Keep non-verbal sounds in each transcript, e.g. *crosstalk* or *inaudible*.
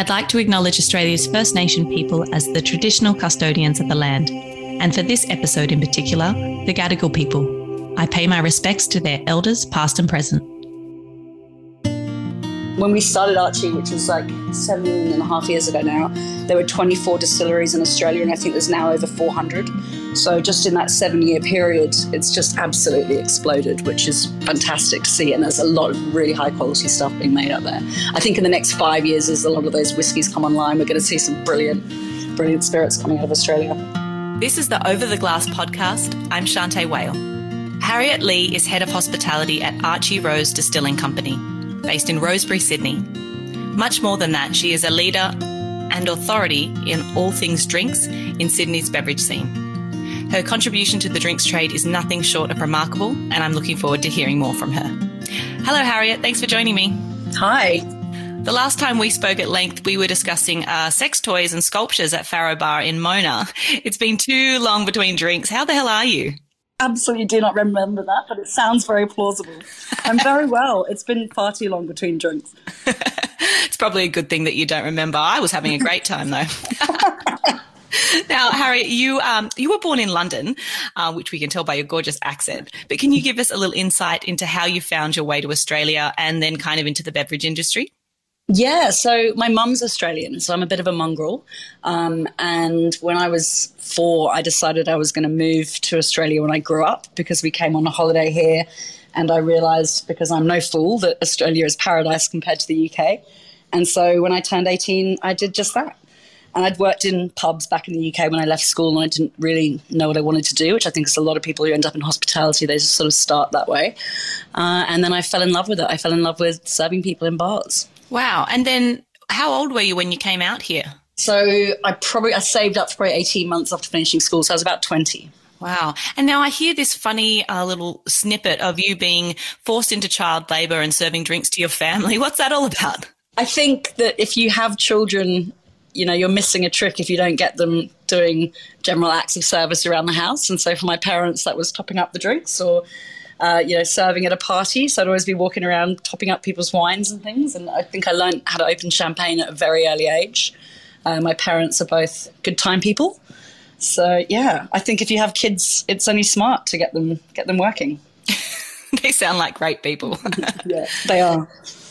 I'd like to acknowledge Australia's First Nation people as the traditional custodians of the land, and for this episode in particular, the Gadigal people. I pay my respects to their elders, past and present. When we started Archie, which was like seven and a half years ago now, there were 24 distilleries in Australia, and I think there's now over 400. So just in that seven year period, it's just absolutely exploded, which is fantastic to see. And there's a lot of really high quality stuff being made out there. I think in the next five years, as a lot of those whiskies come online, we're going to see some brilliant, brilliant spirits coming out of Australia. This is the Over the Glass podcast. I'm Shanteh Wale. Harriet Lee is head of hospitality at Archie Rose Distilling Company, based in Rosebery, Sydney. Much more than that, she is a leader and authority in all things drinks in Sydney's beverage scene. Her contribution to the drinks trade is nothing short of remarkable, and I'm looking forward to hearing more from her. Hello, Harriet. Thanks for joining me. Hi. The last time we spoke at length, we were discussing uh, sex toys and sculptures at Faro Bar in Mona. It's been too long between drinks. How the hell are you? Absolutely do not remember that, but it sounds very plausible. I'm very well. It's been far too long between drinks. *laughs* it's probably a good thing that you don't remember. I was having a great time though. *laughs* now, Harry, you um, you were born in London, uh, which we can tell by your gorgeous accent. But can you give us a little insight into how you found your way to Australia and then kind of into the beverage industry? Yeah, so my mum's Australian, so I'm a bit of a mongrel. Um, and when I was four, I decided I was going to move to Australia when I grew up because we came on a holiday here. And I realized, because I'm no fool, that Australia is paradise compared to the UK. And so when I turned 18, I did just that. And I'd worked in pubs back in the UK when I left school, and I didn't really know what I wanted to do, which I think is a lot of people who end up in hospitality, they just sort of start that way. Uh, and then I fell in love with it. I fell in love with serving people in bars. Wow. And then how old were you when you came out here? So I probably I saved up for probably 18 months after finishing school, so I was about 20. Wow. And now I hear this funny uh, little snippet of you being forced into child labor and serving drinks to your family. *laughs* What's that all about? I think that if you have children you know, you're missing a trick if you don't get them doing general acts of service around the house. And so for my parents, that was topping up the drinks or, uh, you know, serving at a party. So I'd always be walking around topping up people's wines and things. And I think I learned how to open champagne at a very early age. Uh, my parents are both good time people. So yeah, I think if you have kids, it's only smart to get them get them working. *laughs* they sound like great people. *laughs* yeah, they are.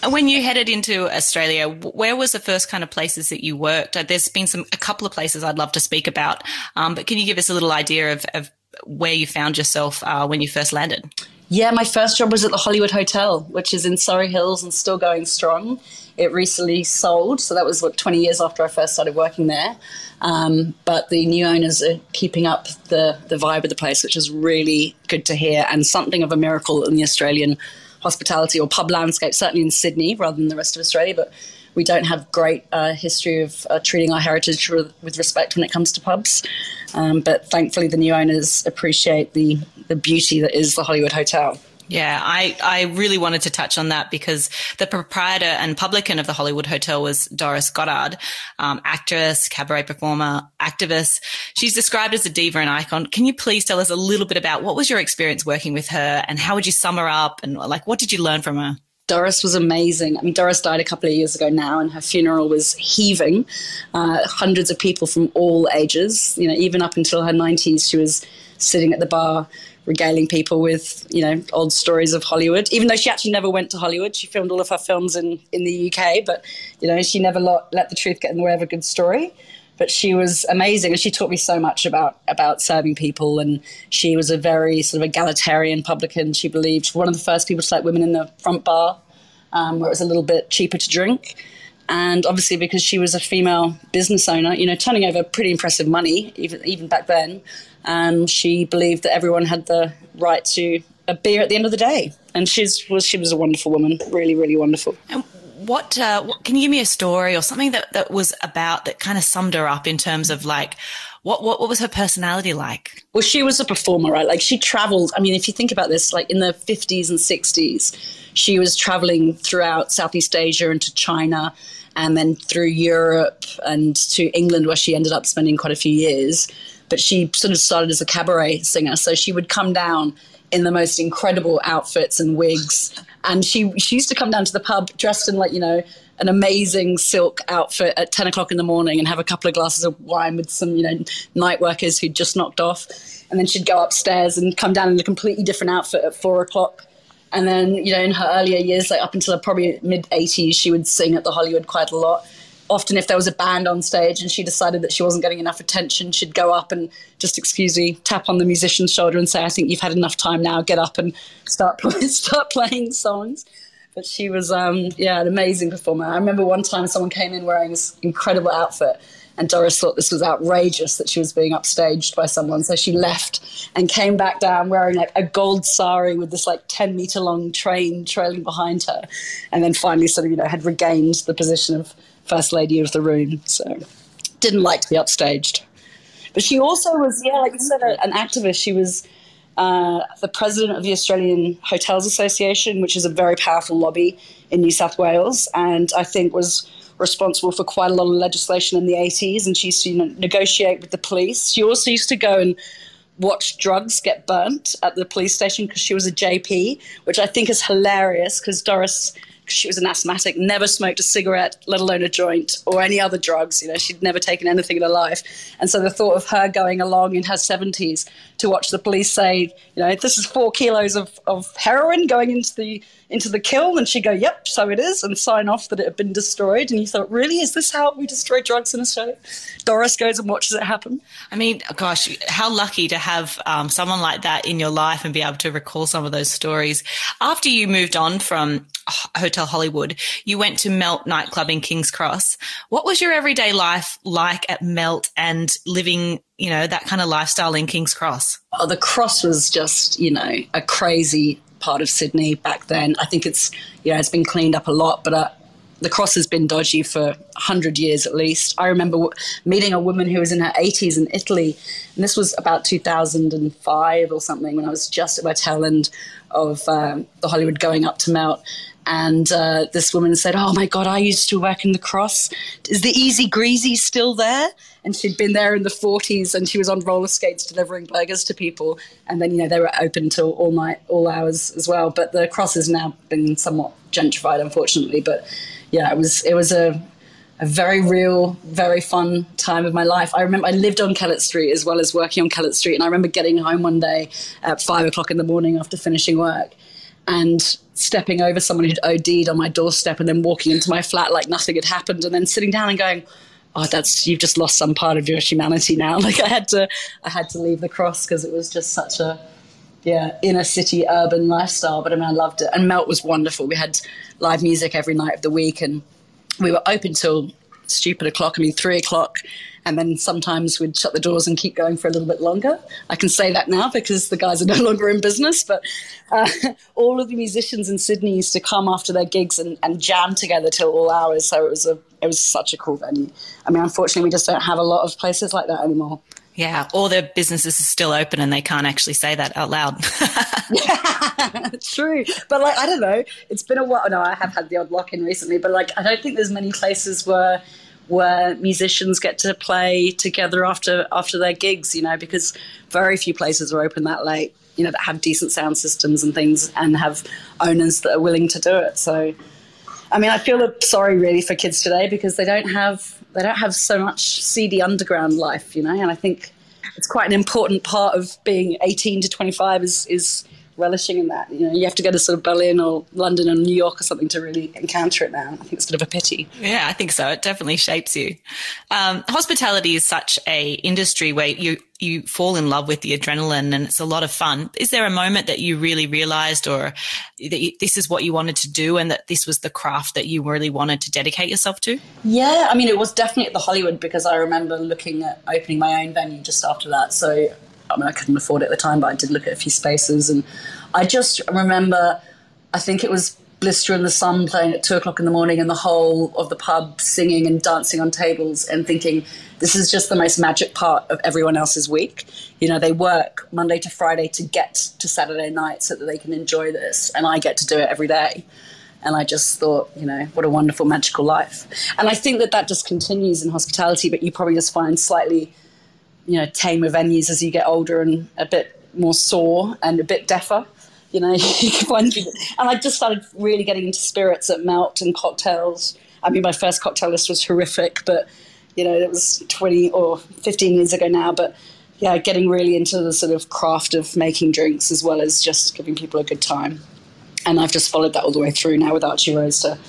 When you headed into Australia, where was the first kind of places that you worked? Uh, there's been some a couple of places I'd love to speak about, um, but can you give us a little idea of, of where you found yourself uh, when you first landed? Yeah, my first job was at the Hollywood Hotel, which is in Surry Hills and still going strong. It recently sold, so that was what 20 years after I first started working there. Um, but the new owners are keeping up the the vibe of the place, which is really good to hear, and something of a miracle in the Australian hospitality or pub landscape, certainly in Sydney rather than the rest of Australia. But we don't have great uh, history of uh, treating our heritage with, with, respect when it comes to pubs. Um, but thankfully, the new owners appreciate the, the beauty that is the Hollywood Hotel. Yeah, I, I really wanted to touch on that because the proprietor and publican of the Hollywood Hotel was Doris Goddard, um, actress, cabaret performer, activist. She's described as a diva and icon. Can you please tell us a little bit about what was your experience working with her and how would you sum her up and like what did you learn from her? Doris was amazing. I mean, Doris died a couple of years ago now, and her funeral was heaving. Uh, hundreds of people from all ages, you know, even up until her 90s, she was sitting at the bar regaling people with you know old stories of Hollywood. Even though she actually never went to Hollywood, she filmed all of her films in in the UK. But you know she never let, let the truth get in the way of a good story. But she was amazing, and she taught me so much about about serving people. And she was a very sort of egalitarian publican. She believed one of the first people to let women in the front bar, um, where it was a little bit cheaper to drink. And obviously, because she was a female business owner, you know, turning over pretty impressive money, even even back then, um, she believed that everyone had the right to a beer at the end of the day. And she's was she was a wonderful woman, really, really wonderful. What, uh, what can you give me a story or something that that was about that kind of summed her up in terms of like what, what, what was her personality like? Well, she was a performer, right? Like she traveled. I mean, if you think about this, like in the 50s and 60s, she was traveling throughout Southeast Asia and to China and then through Europe and to England, where she ended up spending quite a few years. But she sort of started as a cabaret singer. So she would come down in the most incredible outfits and wigs. And she she used to come down to the pub dressed in like you know an amazing silk outfit at 10 o'clock in the morning and have a couple of glasses of wine with some you know night workers who'd just knocked off. And then she'd go upstairs and come down in a completely different outfit at four o'clock. And then you know in her earlier years like up until probably mid 80s she would sing at the hollywood quite a lot often if there was a band on stage and she decided that she wasn't getting enough attention, she'd go up and just excuse me, tap on the musician's shoulder and say, "I think you've had enough time now. Get up and start *laughs* start playing songs." But she was, um, yeah, an amazing performer. I remember one time someone came in wearing this incredible outfit. And Doris thought this was outrageous that she was being upstaged by someone. So she left and came back down wearing like a gold sari with this like 10 meter long train trailing behind her. And then finally sort of, you know, had regained the position of first lady of the room. So didn't like to be upstaged. But she also was, yeah, like you said, an activist. She was uh, the president of the Australian Hotels Association, which is a very powerful lobby in New South Wales, and I think was responsible for quite a lot of legislation in the 80s. And she used to you know, negotiate with the police. She also used to go and watch drugs get burnt at the police station because she was a JP, which I think is hilarious because Doris she was an asthmatic, never smoked a cigarette, let alone a joint or any other drugs. You know, she'd never taken anything in her life. And so the thought of her going along in her 70s to watch the police say, you know, this is four kilos of, of heroin going into the into the kiln, and she'd go, "Yep, so it is," and sign off that it had been destroyed. And you thought, really, is this how we destroy drugs in Australia? Doris goes and watches it happen. I mean, gosh, how lucky to have um, someone like that in your life and be able to recall some of those stories. After you moved on from Hotel Hollywood, you went to Melt nightclub in King's Cross. What was your everyday life like at Melt and living you know, that kind of lifestyle in King's Cross? Oh, the Cross was just, you know, a crazy part of Sydney back then. I think it's, you know, it's been cleaned up a lot, but uh, the cross has been dodgy for 100 years at least. I remember w- meeting a woman who was in her 80s in Italy, and this was about 2005 or something when I was just at my tail end of um, the Hollywood going up to Melt. And uh, this woman said, Oh my God, I used to work in the cross. Is the Easy Greasy still there? And she'd been there in the 40s and she was on roller skates delivering burgers to people. And then, you know, they were open till all night, all hours as well. But the cross has now been somewhat gentrified, unfortunately. But yeah, it was, it was a, a very real, very fun time of my life. I remember I lived on Kellett Street as well as working on Kellett Street. And I remember getting home one day at five o'clock in the morning after finishing work and stepping over someone who'd OD'd on my doorstep and then walking into my flat like nothing had happened and then sitting down and going, oh, that's, you've just lost some part of your humanity now. *laughs* Like I had to, I had to leave the cross because it was just such a, yeah, inner city urban lifestyle. But I mean, I loved it. And Melt was wonderful. We had live music every night of the week and we were open till stupid o'clock. I mean, three o'clock and then sometimes we'd shut the doors and keep going for a little bit longer. I can say that now because the guys are no *laughs* longer in business, but uh, *laughs* all of the musicians in Sydney used to come after their gigs and, and jam together till all hours. So it was a it was such a cool venue. I mean, unfortunately, we just don't have a lot of places like that anymore. Yeah, all their businesses are still open and they can't actually say that out loud. yeah, *laughs* true. But like, I don't know. It's been a while. No, I have had the odd lock in recently, but like, I don't think there's many places where where musicians get to play together after after their gigs, you know, because very few places are open that late, you know, that have decent sound systems and things and have owners that are willing to do it. So I mean, I feel sorry really for kids today because they don't have they don't have so much seedy underground life, you know, and I think it's quite an important part of being 18 to 25 is is relishing in that. You know, you have to go to sort of Berlin or London or New York or something to really encounter it now. I think it's a bit of a pity. Yeah, I think so. It definitely shapes you. Um, hospitality is such a industry where you you fall in love with the adrenaline and it's a lot of fun. Is there a moment that you really realized or that you, this is what you wanted to do and that this was the craft that you really wanted to dedicate yourself to? Yeah, I mean, it was definitely at the Hollywood because I remember looking at opening my own venue just after that. So I mean, I couldn't afford it at the time, but I did look at a few spaces. And I just remember, I think it was Blister in the Sun playing at two o'clock in the morning, and the whole of the pub singing and dancing on tables, and thinking, this is just the most magic part of everyone else's week. You know, they work Monday to Friday to get to Saturday night so that they can enjoy this, and I get to do it every day. And I just thought, you know, what a wonderful, magical life. And I think that that just continues in hospitality, but you probably just find slightly you know tamer venues as you get older and a bit more sore and a bit deafer. You know. *laughs* And I just started really getting into spirits at Melt and cocktails. I mean, my first cocktail list was horrific, but, you know, it was 20 or 15 years ago now. But yeah, getting really into the sort of craft of making drinks as well as just giving people a good time. And I've just followed that all the way through now with Archie Rose to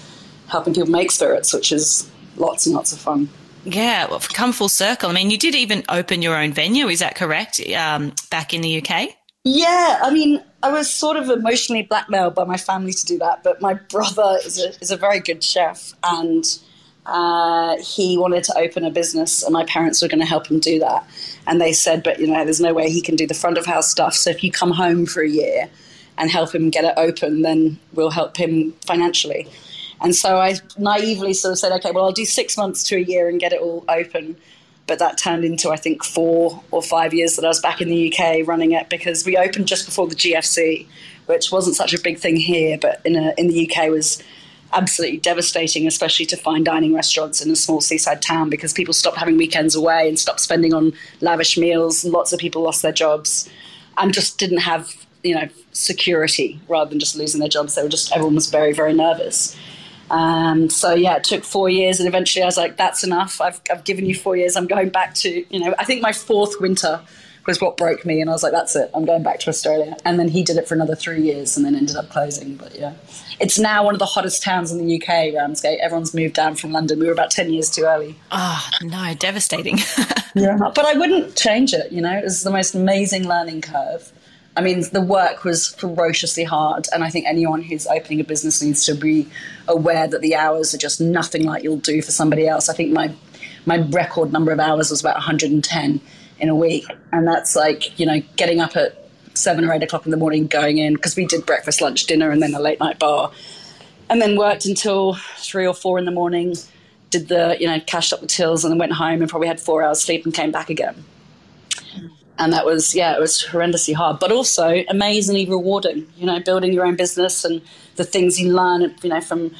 helping people make spirits, which is lots and lots of fun. Yeah, well, come full circle. I mean, you did even open your own venue, is that correct? Um, back in the UK? Yeah, I mean, I was sort of emotionally blackmailed by my family to do that, but my brother is a, is a very good chef and uh, he wanted to open a business and my parents were going to help him do that. And they said, but you know, there's no way he can do the front of house stuff. So if you come home for a year and help him get it open, then we'll help him financially. And so I naively sort of said, okay, well, I'll do six months to a year and get it all open. But that turned into, I think, four or five years that I was back in the UK running it because we opened just before the GFC, which wasn't such a big thing here, but in, a, in the UK was absolutely devastating, especially to fine dining restaurants in a small seaside town because people stopped having weekends away and stopped spending on lavish meals. Lots of people lost their jobs and just didn't have, you know, security rather than just losing their jobs. They were just, everyone was very, very nervous. Um, so yeah, it took four years, and eventually I was like, "That's enough. I've, I've given you four years. I'm going back to you know. I think my fourth winter was what broke me, and I was like, "That's it. I'm going back to Australia." And then he did it for another three years, and then ended up closing. But yeah, it's now one of the hottest towns in the UK. Ramsgate. Everyone's moved down from London. We were about ten years too early. Oh no, devastating. *laughs* yeah, but I wouldn't change it. You know, it was the most amazing learning curve. I mean, the work was ferociously hard, and I think anyone who's opening a business needs to be aware that the hours are just nothing like you'll do for somebody else. I think my my record number of hours was about 110 in a week, and that's like you know getting up at seven or eight o'clock in the morning, going in because we did breakfast, lunch, dinner, and then a late night bar, and then worked until three or four in the morning. Did the you know cashed up the tills and then went home and probably had four hours sleep and came back again and that was yeah it was horrendously hard but also amazingly rewarding you know building your own business and the things you learn you know from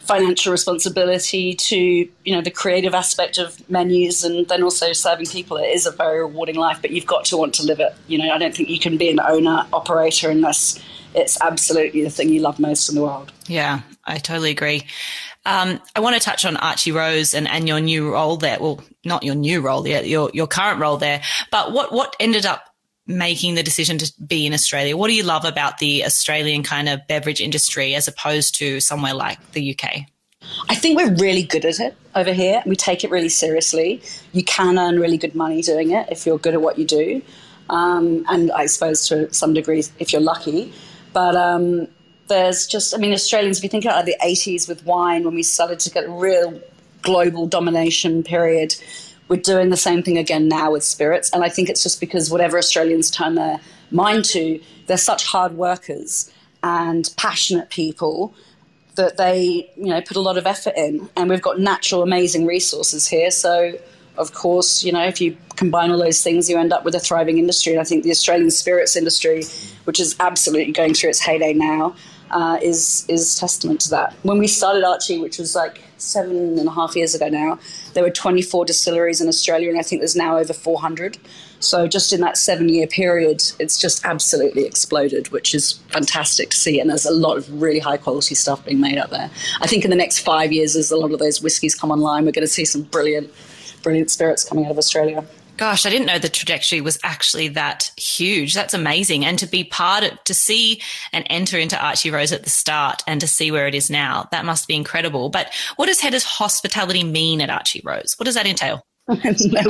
financial responsibility to you know the creative aspect of menus and then also serving people. It is a very rewarding life but you've got to want to live it. You know i don't think you can be an owner operator unless it's absolutely the thing you love most in the world. Yeah i totally agree um, I want to touch on Archie Rose and, and your new role there. Well, not your new role yet, your your current role there. But what what ended up making the decision to be in Australia? What do you love about the Australian kind of beverage industry as opposed to somewhere like the UK? I think we're really good at it over here. We take it really seriously. You can earn really good money doing it if you're good at what you do. Um, and I suppose to some degree if you're lucky. But um, there's just, I mean, Australians, if you think about the 80s with wine, when we started to get a real global domination period, we're doing the same thing again now with spirits. And I think it's just because whatever Australians turn their mind to, they're such hard workers and passionate people that they, you know, put a lot of effort in. And we've got natural, amazing resources here. So, of course, you know, if you combine all those things, you end up with a thriving industry. And I think the Australian spirits industry, which is absolutely going through its heyday now, uh, is is testament to that. When we started Archie, which was like seven and a half years ago now, there were 24 distilleries in Australia, and I think there's now over 400. So just in that seven year period, it's just absolutely exploded, which is fantastic to see. And there's a lot of really high quality stuff being made out there. I think in the next five years, as a lot of those whiskies come online, we're going to see some brilliant, brilliant spirits coming out of Australia. Gosh, I didn't know the trajectory was actually that huge. That's amazing. And to be part of, to see and enter into Archie Rose at the start and to see where it is now, that must be incredible. But what does head of hospitality mean at Archie Rose? What does that entail? *laughs* no,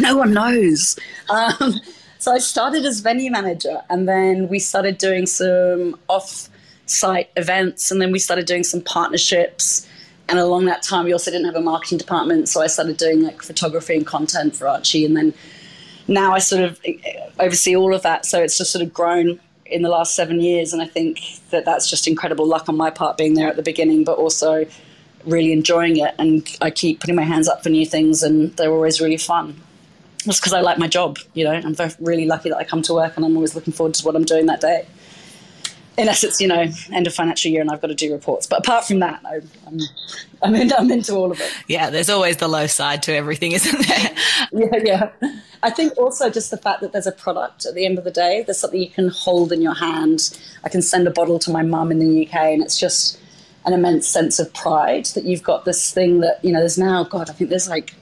no, one knows. Um, so I started as venue manager and then we started doing some off site events and then we started doing some partnerships and along that time, we also didn't have a marketing department, so I started doing like photography and content for Archie. And then now I sort of eh, oversee all of that. So it's just sort of grown in the last seven years. And I think that that's just incredible luck on my part being there at the beginning, but also really enjoying it. And I keep putting my hands up for new things, and they're always really fun. Just because I like my job, you know. I'm very, really lucky that I come to work, and I'm always looking forward to what I'm doing that day unless it's you know end of financial year and I've got to do reports. But apart from that, I, am I'm, in, I'm into all of it. Yeah, there's always the low side to everything, isn't there? *laughs* yeah, yeah. I think also just the fact that there's a product at the end of the day, there's something you can hold in your hand. I can send a bottle to my mum in the UK, and it's just an immense sense of pride that you've got this thing that, you know, there's now, God, I think there's like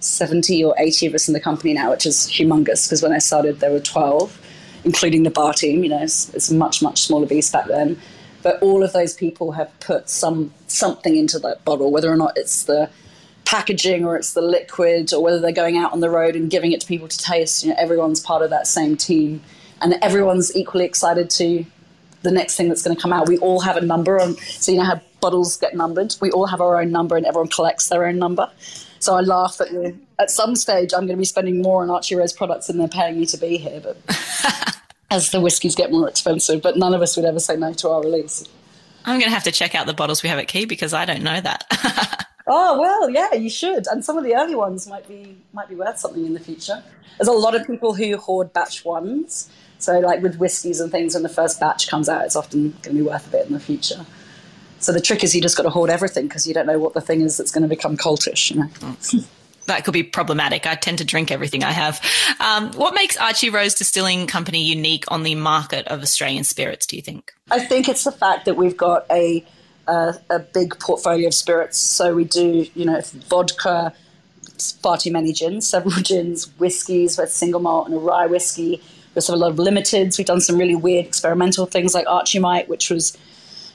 70 or 80 of us in the company now, which is humongous because when I started, there were 12, including the bar team. You know, it's, it's a much, much smaller beast back then. But all of those people have put some something into that bottle, whether or not it's the packaging or it's the liquid or whether they're going out on the road and giving it to people to taste. You know, everyone's part of that same team, and everyone's equally excited to the next thing that's going to come out. We all have a number on, so you know how bottles get numbered. We all have our own number, and everyone collects their own number. So I laugh at you. At some stage, I'm going to be spending more on Archie Rose products than they're paying me to be here. But *laughs* as the whiskies get more expensive, but none of us would ever say no to our release. I'm going to have to check out the bottles we have at Key because I don't know that. *laughs* oh well, yeah, you should. And some of the early ones might be might be worth something in the future. There's a lot of people who hoard batch ones. So like with whiskies and things, when the first batch comes out, it's often going to be worth a bit in the future. So the trick is you just got to hoard everything because you don't know what the thing is that's going to become cultish. You know. that could be problematic. I tend to drink everything I have. Um, what makes Archie Rose Distilling Company unique on the market of Australian spirits? Do you think? I think it's the fact that we've got a a, a big portfolio of spirits. So we do, you know, vodka, far too many gins, several *laughs* gins, whiskies with single malt and a rye whiskey. We also have a lot of limiteds. We've done some really weird experimental things like Archimite, which was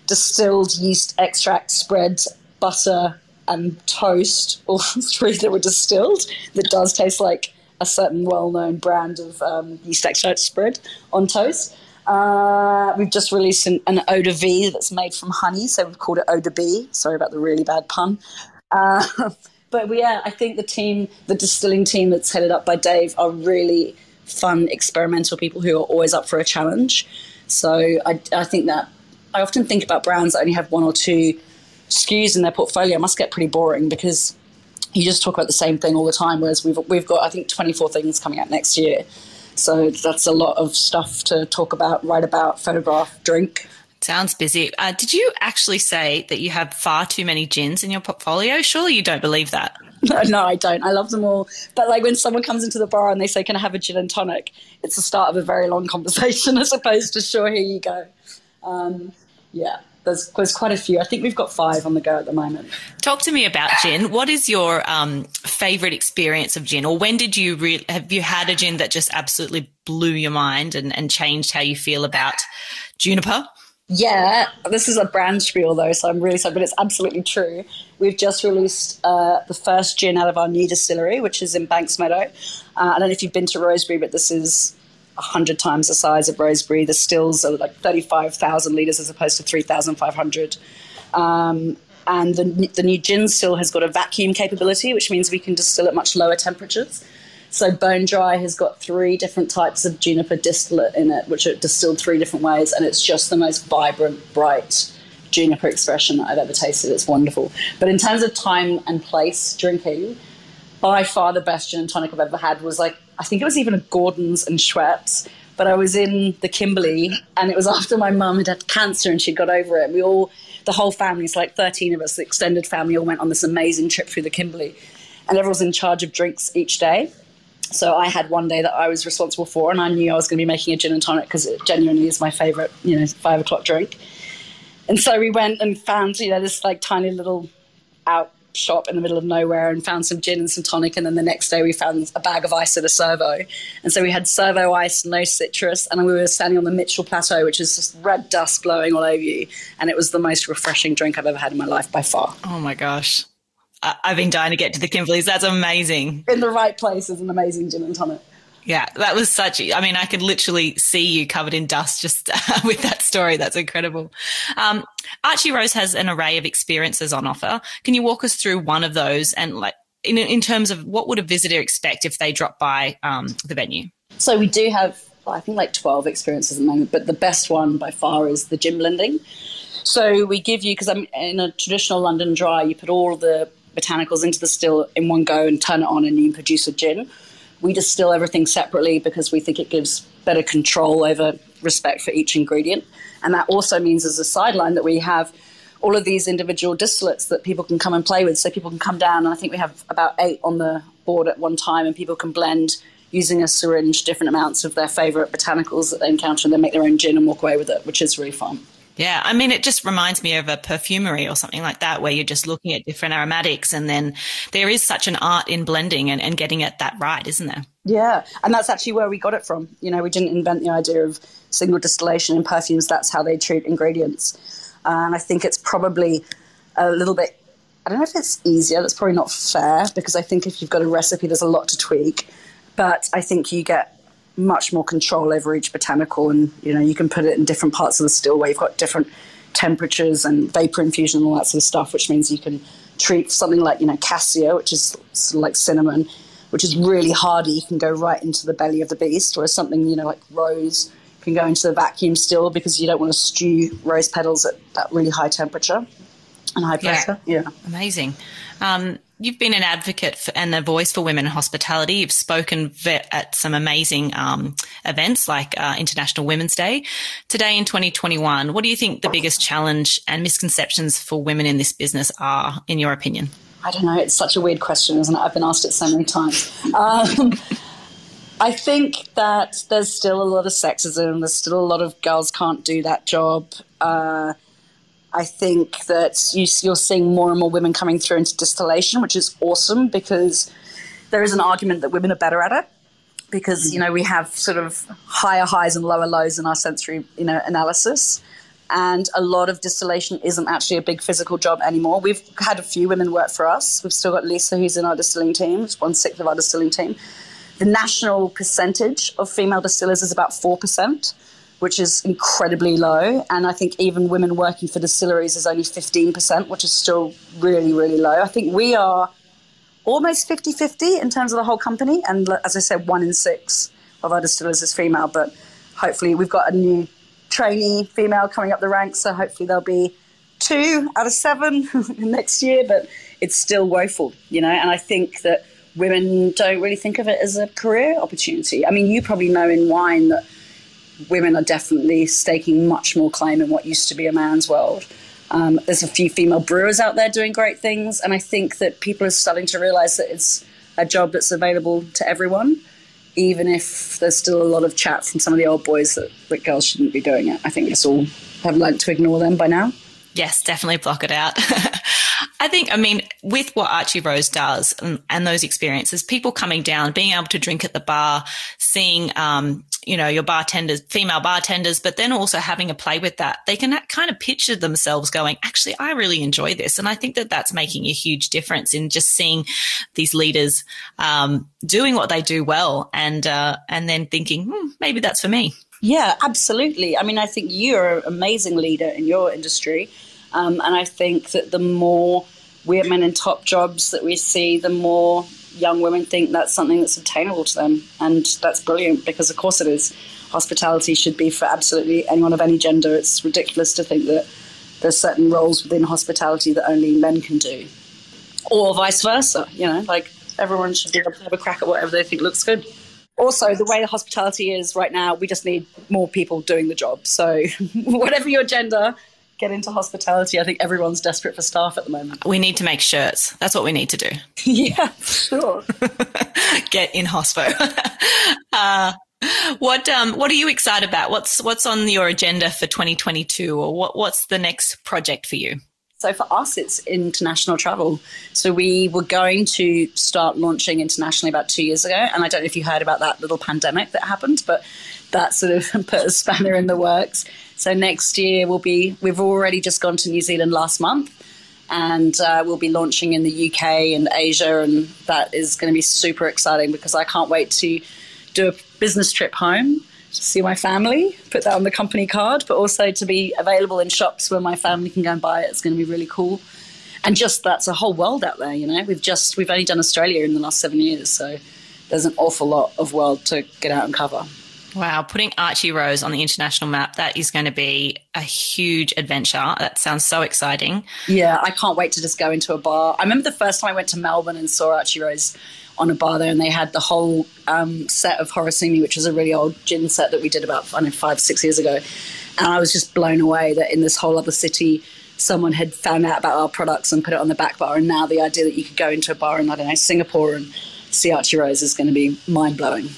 distilled yeast extract spread, butter, and toast, *laughs* all three that were distilled, that does taste like a certain well known brand of um, yeast extract spread on toast. Uh, we've just released an, an eau de vie that's made from honey, so we've called it eau de bee. Sorry about the really bad pun. Uh, *laughs* but yeah, I think the team, the distilling team that's headed up by Dave, are really fun, experimental people who are always up for a challenge. So I, I think that I often think about brands that only have one or two SKUs in their portfolio. It must get pretty boring because you just talk about the same thing all the time. Whereas we've we've got I think 24 things coming out next year, so that's a lot of stuff to talk about, write about, photograph, drink. Sounds busy. Uh, did you actually say that you have far too many gins in your portfolio? Surely you don't believe that. *laughs* No, no, I don't. I love them all. But like when someone comes into the bar and they say, "Can I have a gin and tonic?" It's the start of a very long *laughs* conversation, as opposed to "Sure, here you go." Um, yeah, there's there's quite a few. I think we've got five on the go at the moment. Talk to me about gin. What is your um, favorite experience of gin, or when did you re- have you had a gin that just absolutely blew your mind and, and changed how you feel about juniper? Yeah, this is a brand spiel though, so I'm really sorry, but it's absolutely true. We've just released uh, the first gin out of our new distillery, which is in Banksmeadow. Uh, I don't know if you've been to Rosebery, but this is 100 times the size of Rosebery. The stills are like 35,000 litres as opposed to 3,500. Um, and the, the new gin still has got a vacuum capability, which means we can distill at much lower temperatures. So Bone Dry has got three different types of juniper distillate in it, which are distilled three different ways, and it's just the most vibrant, bright juniper expression that I've ever tasted. It's wonderful. But in terms of time and place drinking, by far the best gin and tonic I've ever had was like I think it was even a Gordon's and Schweppes. But I was in the Kimberley, and it was *laughs* after my mum had had cancer and she'd got over it. We all, the whole family, it's like 13 of us, the extended family, all went on this amazing trip through the Kimberley. And everyone was in charge of drinks each day. So I had one day that I was responsible for, and I knew I was going to be making a gin and tonic because it genuinely is my favorite, you know, five o'clock drink. And so we went and found, you know, this like tiny little out shop in the middle of nowhere and found some gin and some tonic. And then the next day we found a bag of ice at a servo. And so we had servo ice, no citrus. And we were standing on the Mitchell Plateau, which is just red dust blowing all over you. And it was the most refreshing drink I've ever had in my life by far. Oh my gosh. I've been dying to get to the Kimberleys. That's amazing. In the right place is an amazing gin and tonic. Yeah, that was such. I mean, I could literally see you covered in dust just *laughs* with that story. That's incredible. Um, Archie Rose has an array of experiences on offer. Can you walk us through one of those and like in, in terms of what would a visitor expect if they drop by um, the venue? So we do have, I think, like 12 experiences at the moment, but the best one by far is the gin blending. So we give you, because I'm in a traditional London dry, you put all the botanicals into the still in one go and turn it on and you produce a gin. We distill everything separately because we think it gives better control over respect for each ingredient. And that also means, as a sideline, that we have all of these individual distillates that people can come and play with. So people can come down, and I think we have about eight on the board at one time, and people can blend using a syringe, different amounts of their favorite botanicals that they encounter, and then make their own gin and walk away with it, which is really fun. Yeah, I mean, it just reminds me of a perfumery or something like that, where you're just looking at different aromatics, and then there is such an art in blending and, and getting it that right, isn't there? Yeah, and that's actually where we got it from. You know, we didn't invent the idea of single distillation in perfumes. That's how they treat ingredients, and I think it's probably a little bit. I don't know if it's easier. That's probably not fair because I think if you've got a recipe, there's a lot to tweak. But I think you get much more control over each botanical, and you know you can put it in different parts of the still where you've got different temperatures and vapor infusion and all that sort of stuff, which means you can treat something like you know cassia, which is sort of like cinnamon, which is really hardy. You can go right into the belly of the beast, whereas something you know like rose can go into the vacuum still because you don't want to stew rose petals at that really high temperature and high pressure. Yeah, yeah. amazing. Um, You've been an advocate for, and a voice for women in hospitality. You've spoken at some amazing um, events like uh, International Women's Day. Today in 2021, what do you think the biggest challenge and misconceptions for women in this business are, in your opinion? I don't know. It's such a weird question, isn't it? I've been asked it so many times. Um, I think that there's still a lot of sexism. There's still a lot of girls can't do that job. Uh, I think that you, you're seeing more and more women coming through into distillation, which is awesome because there is an argument that women are better at it because mm. you know we have sort of higher highs and lower lows in our sensory you know analysis. And a lot of distillation isn't actually a big physical job anymore. We've had a few women work for us. We've still got lisa who's in our distilling team it's one sixth of our distilling team. The national percentage of female distillers is about 4% which is incredibly low. And I think even women working for distilleries is only 15%, which is still really, really low. I think we are almost 50 50 in terms of the whole company. And as I said, one in six of our distillers is female. But hopefully, we've got a new trainee female coming up the ranks. So hopefully, there'll be two out of seven *laughs* next year. But it's still woeful, you know. And I think that women don't really think of it as a career opportunity. I mean, you probably know in wine that women are definitely staking much more claim in what used to be a man's world. Um, there's a few female brewers out there doing great things, and I think that people are starting to realize that it's a job that's available to everyone, even if there's still a lot of chat from some of the old boys that, that girls shouldn't be doing it. I think it's all have learned to ignore them by now. Yes, definitely block it out. *laughs* I think, I mean, with what Archie Rose does and, and, those experiences, people coming down, being able to drink at the bar, seeing, um, you know, your bartenders, female bartenders, but then also having a play with that, they can kind of picture themselves going, actually, I really enjoy this. And I think that that's making a huge difference in just seeing these leaders um, doing what they do well and, uh, and then thinking, hmm, maybe that's for me. Yeah, absolutely. I mean, I think you're an amazing leader in your industry. Um, and I think that the more women in top jobs that we see, the more young women think that's something that's obtainable to them. And that's brilliant because, of course, it is. Hospitality should be for absolutely anyone of any gender. It's ridiculous to think that there's certain roles within hospitality that only men can do, or vice versa. You know, like everyone should be able to have a crack at whatever they think looks good. Also, the way the hospitality is right now, we just need more people doing the job. So, *laughs* whatever your gender, get into hospitality. I think everyone's desperate for staff at the moment. We need to make shirts. That's what we need to do. *laughs* yeah, sure. *laughs* get in hospo. *laughs* uh, what um, what are you excited about? What's what's on your agenda for 2022, or what what's the next project for you? So for us, it's international travel. So we were going to start launching internationally about two years ago, and I don't know if you heard about that little pandemic that happened, but that sort of put a spanner in the works. So next year we'll be we've already just gone to New Zealand last month, and uh, we'll be launching in the UK and Asia, and that is going to be super exciting because I can't wait to do a business trip home to see my family, put that on the company card, but also to be available in shops where my family can go and buy it. It's going to be really cool. And just that's a whole world out there, you know. We've just we've only done Australia in the last seven years, so there's an awful lot of world to get out and cover. Wow, putting Archie Rose on the international map, that is going to be a huge adventure. That sounds so exciting. Yeah, I can't wait to just go into a bar. I remember the first time I went to Melbourne and saw Archie Rose on a bar there, and they had the whole um, set of Horasumi, which was a really old gin set that we did about I know, five, six years ago. And I was just blown away that in this whole other city, someone had found out about our products and put it on the back bar. And now the idea that you could go into a bar in, I don't know, Singapore and see Archie Rose is going to be mind blowing.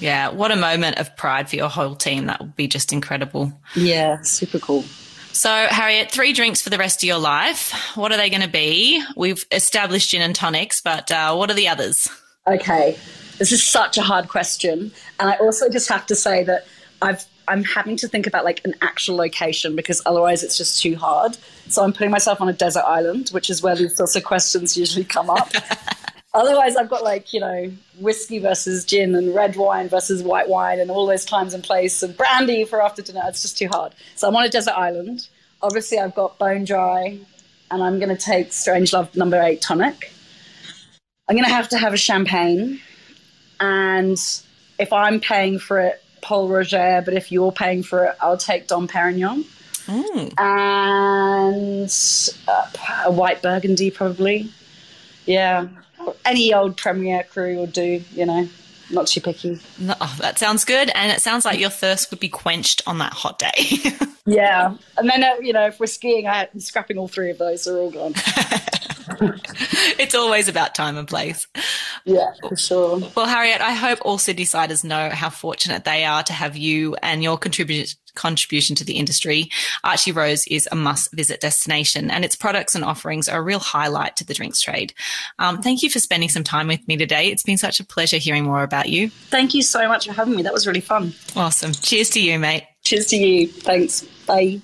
Yeah, what a moment of pride for your whole team. That would be just incredible. Yeah, super cool. So, Harriet, three drinks for the rest of your life. What are they going to be? We've established gin and tonics, but uh, what are the others? Okay, this is such a hard question, and I also just have to say that I've I'm having to think about like an actual location because otherwise it's just too hard. So I'm putting myself on a desert island, which is where these sorts of questions usually come up. *laughs* otherwise, I've got like you know whiskey versus gin and red wine versus white wine and all those times and place and brandy for after dinner. It's just too hard. So I'm on a desert island. Obviously, I've got bone dry, and I'm going to take Strangelove number eight tonic. I'm going to have to have a champagne, and if I'm paying for it, Pol Roger, but if you're paying for it, I'll take Dom Perignon. Mm. And uh, a white burgundy, probably. Yeah. Any old Premier cru will do, you know. Not too picky. Oh, that sounds good. And it sounds like your thirst would be quenched on that hot day. *laughs* yeah. And then, uh, you know, if we're skiing, I'm scrapping all three of those. They're all gone. *laughs* it's always about time and place. Yeah, for sure. Well, Harriet, I hope all Sydney siders know how fortunate they are to have you and your contribution contribution to the industry. Archie Rose is a must visit destination and its products and offerings are a real highlight to the drinks trade. Um, thank you for spending some time with me today. It's been such a pleasure hearing more about you. Thank you so much for having me. That was really fun. Awesome. Cheers to you, mate. Cheers to you. Thanks. Bye.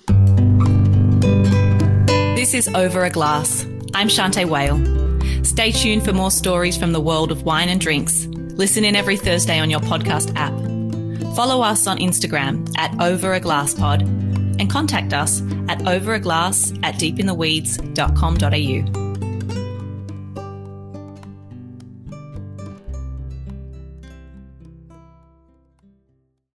This is Over a Glass. I'm Shanteh Wale. Stay tuned for more stories from the world of wine and drinks. Listen in every Thursday on your podcast app. Follow us on Instagram at Over a Glass Pod and contact us at overaglass at deepintheweeds.com.au.